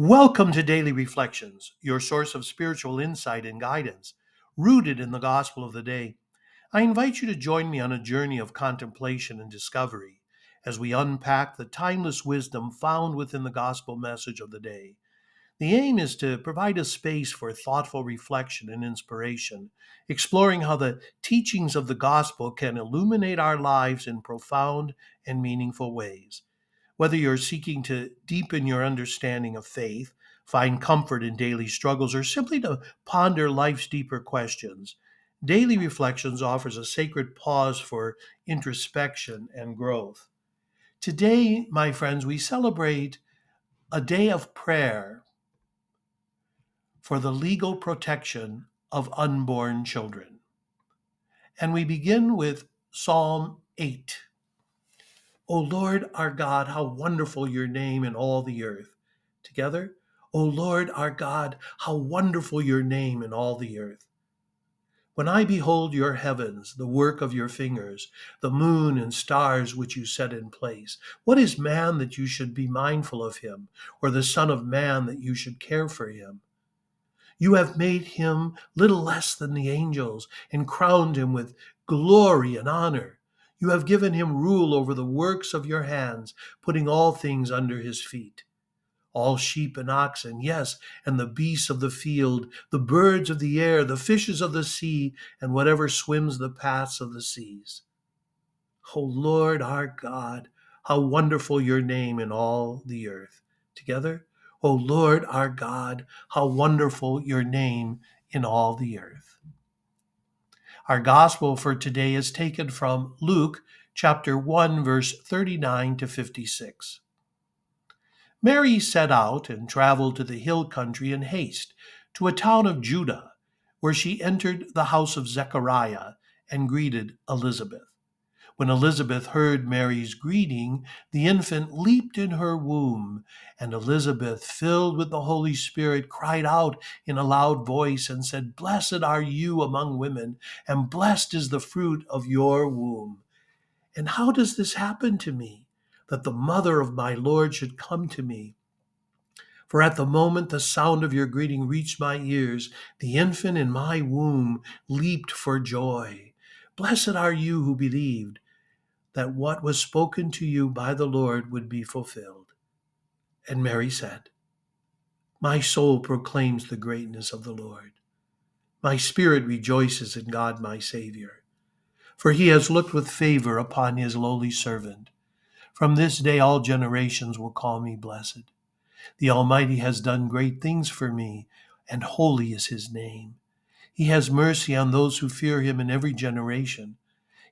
Welcome to Daily Reflections, your source of spiritual insight and guidance, rooted in the gospel of the day. I invite you to join me on a journey of contemplation and discovery as we unpack the timeless wisdom found within the gospel message of the day. The aim is to provide a space for thoughtful reflection and inspiration, exploring how the teachings of the gospel can illuminate our lives in profound and meaningful ways. Whether you're seeking to deepen your understanding of faith, find comfort in daily struggles, or simply to ponder life's deeper questions, Daily Reflections offers a sacred pause for introspection and growth. Today, my friends, we celebrate a day of prayer for the legal protection of unborn children. And we begin with Psalm 8. O Lord our God, how wonderful your name in all the earth. Together, O Lord our God, how wonderful your name in all the earth. When I behold your heavens, the work of your fingers, the moon and stars which you set in place, what is man that you should be mindful of him, or the Son of Man that you should care for him? You have made him little less than the angels, and crowned him with glory and honor. You have given him rule over the works of your hands, putting all things under his feet. All sheep and oxen, yes, and the beasts of the field, the birds of the air, the fishes of the sea, and whatever swims the paths of the seas. O Lord our God, how wonderful your name in all the earth. Together, O Lord our God, how wonderful your name in all the earth. Our gospel for today is taken from Luke chapter 1 verse 39 to 56. Mary set out and traveled to the hill country in haste to a town of Judah, where she entered the house of Zechariah and greeted Elizabeth. When Elizabeth heard Mary's greeting, the infant leaped in her womb, and Elizabeth, filled with the Holy Spirit, cried out in a loud voice and said, Blessed are you among women, and blessed is the fruit of your womb. And how does this happen to me, that the mother of my Lord should come to me? For at the moment the sound of your greeting reached my ears, the infant in my womb leaped for joy. Blessed are you who believed that what was spoken to you by the Lord would be fulfilled. And Mary said, My soul proclaims the greatness of the Lord. My spirit rejoices in God my Savior, for he has looked with favor upon his lowly servant. From this day all generations will call me blessed. The Almighty has done great things for me, and holy is his name. He has mercy on those who fear him in every generation.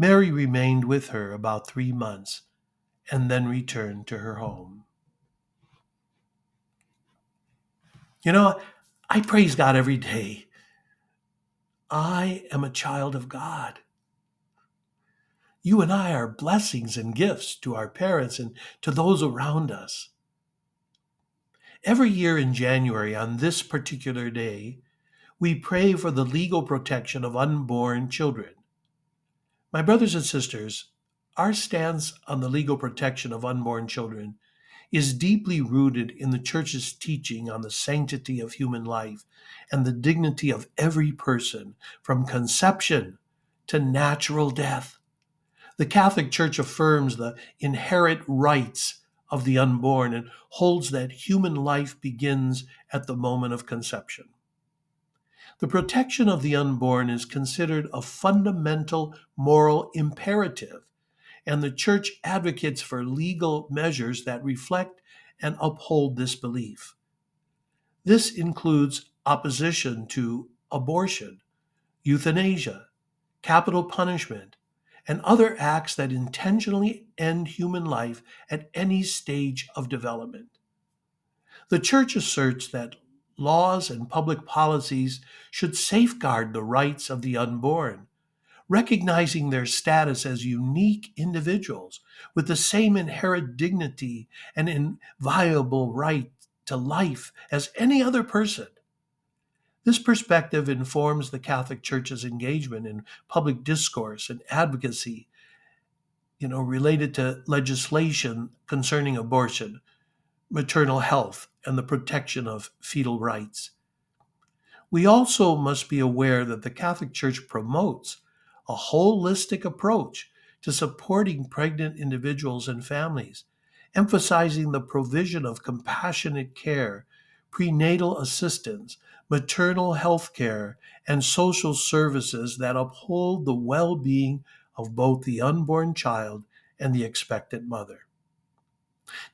Mary remained with her about three months and then returned to her home. You know, I praise God every day. I am a child of God. You and I are blessings and gifts to our parents and to those around us. Every year in January, on this particular day, we pray for the legal protection of unborn children. My brothers and sisters, our stance on the legal protection of unborn children is deeply rooted in the Church's teaching on the sanctity of human life and the dignity of every person from conception to natural death. The Catholic Church affirms the inherent rights of the unborn and holds that human life begins at the moment of conception. The protection of the unborn is considered a fundamental moral imperative, and the Church advocates for legal measures that reflect and uphold this belief. This includes opposition to abortion, euthanasia, capital punishment, and other acts that intentionally end human life at any stage of development. The Church asserts that laws and public policies should safeguard the rights of the unborn, recognizing their status as unique individuals with the same inherent dignity and inviolable right to life as any other person. This perspective informs the Catholic Church's engagement in public discourse and advocacy, you know, related to legislation concerning abortion, maternal health, and the protection of fetal rights. We also must be aware that the Catholic Church promotes a holistic approach to supporting pregnant individuals and families, emphasizing the provision of compassionate care, prenatal assistance, maternal health care, and social services that uphold the well being of both the unborn child and the expectant mother.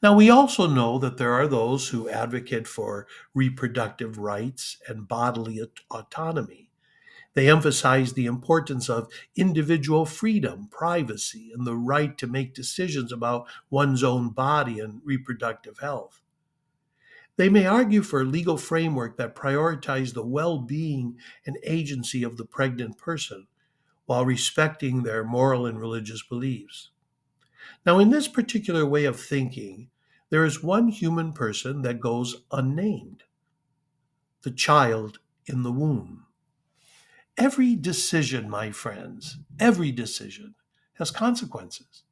Now, we also know that there are those who advocate for reproductive rights and bodily autonomy. They emphasize the importance of individual freedom, privacy, and the right to make decisions about one's own body and reproductive health. They may argue for a legal framework that prioritizes the well being and agency of the pregnant person while respecting their moral and religious beliefs. Now, in this particular way of thinking, there is one human person that goes unnamed the child in the womb. Every decision, my friends, every decision has consequences.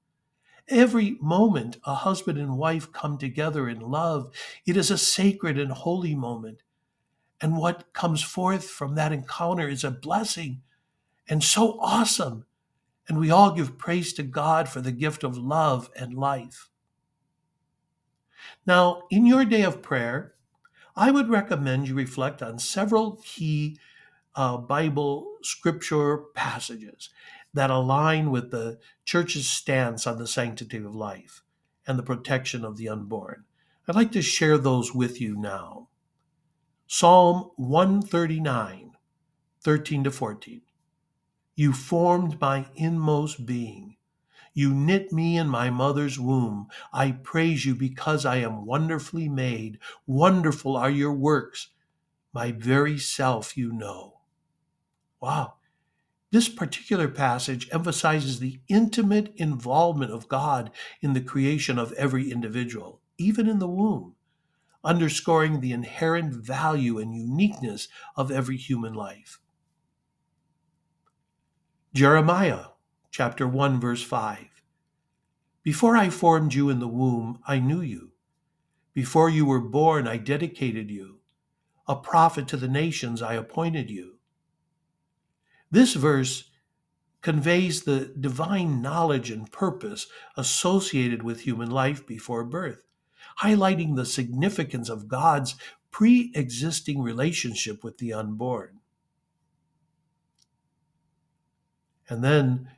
Every moment a husband and wife come together in love, it is a sacred and holy moment. And what comes forth from that encounter is a blessing and so awesome. And we all give praise to God for the gift of love and life. Now, in your day of prayer, I would recommend you reflect on several key uh, Bible scripture passages that align with the church's stance on the sanctity of life and the protection of the unborn. I'd like to share those with you now. Psalm 139, 13 to 14. You formed my inmost being. You knit me in my mother's womb. I praise you because I am wonderfully made. Wonderful are your works. My very self you know. Wow. This particular passage emphasizes the intimate involvement of God in the creation of every individual, even in the womb, underscoring the inherent value and uniqueness of every human life. Jeremiah chapter 1 verse 5 Before I formed you in the womb I knew you. Before you were born I dedicated you. A prophet to the nations I appointed you. This verse conveys the divine knowledge and purpose associated with human life before birth, highlighting the significance of God's pre existing relationship with the unborn. And then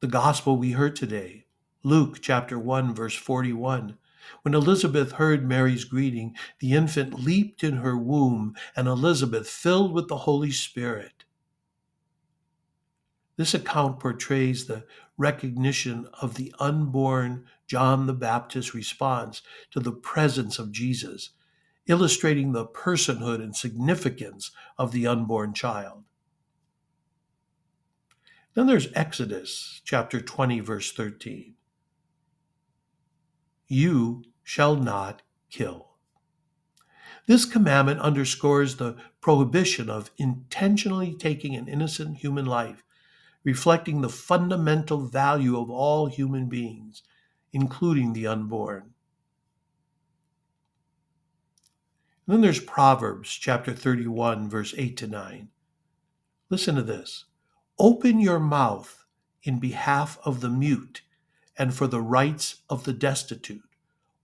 the gospel we heard today, Luke chapter 1, verse 41. When Elizabeth heard Mary's greeting, the infant leaped in her womb, and Elizabeth, filled with the Holy Spirit, this account portrays the recognition of the unborn John the Baptist's response to the presence of Jesus, illustrating the personhood and significance of the unborn child. Then there's Exodus chapter 20, verse 13. You shall not kill. This commandment underscores the prohibition of intentionally taking an innocent human life reflecting the fundamental value of all human beings, including the unborn. And then there's Proverbs chapter 31, verse 8 to 9. Listen to this Open your mouth in behalf of the mute and for the rights of the destitute.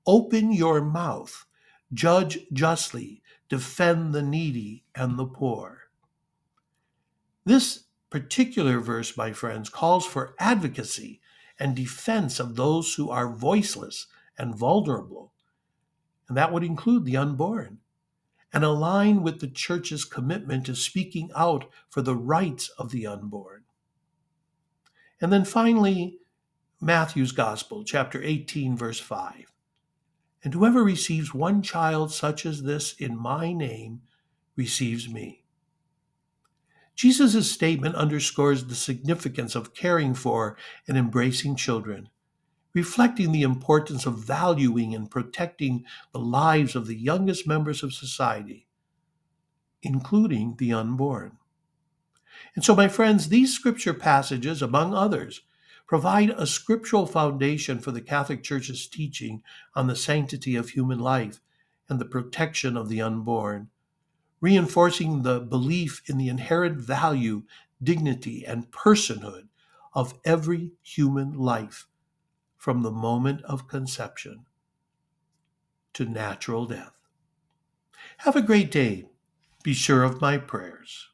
Open your mouth, judge justly, defend the needy and the poor. This particular verse, my friends, calls for advocacy and defense of those who are voiceless and vulnerable. And that would include the unborn. And align with the church's commitment to speaking out for the rights of the unborn. And then finally, Matthew's Gospel, chapter 18, verse 5. And whoever receives one child such as this in my name receives me. Jesus' statement underscores the significance of caring for and embracing children, reflecting the importance of valuing and protecting the lives of the youngest members of society, including the unborn. And so, my friends, these scripture passages, among others, provide a scriptural foundation for the Catholic Church's teaching on the sanctity of human life and the protection of the unborn, reinforcing the belief in the inherent value, dignity, and personhood of every human life from the moment of conception to natural death. Have a great day. Be sure of my prayers.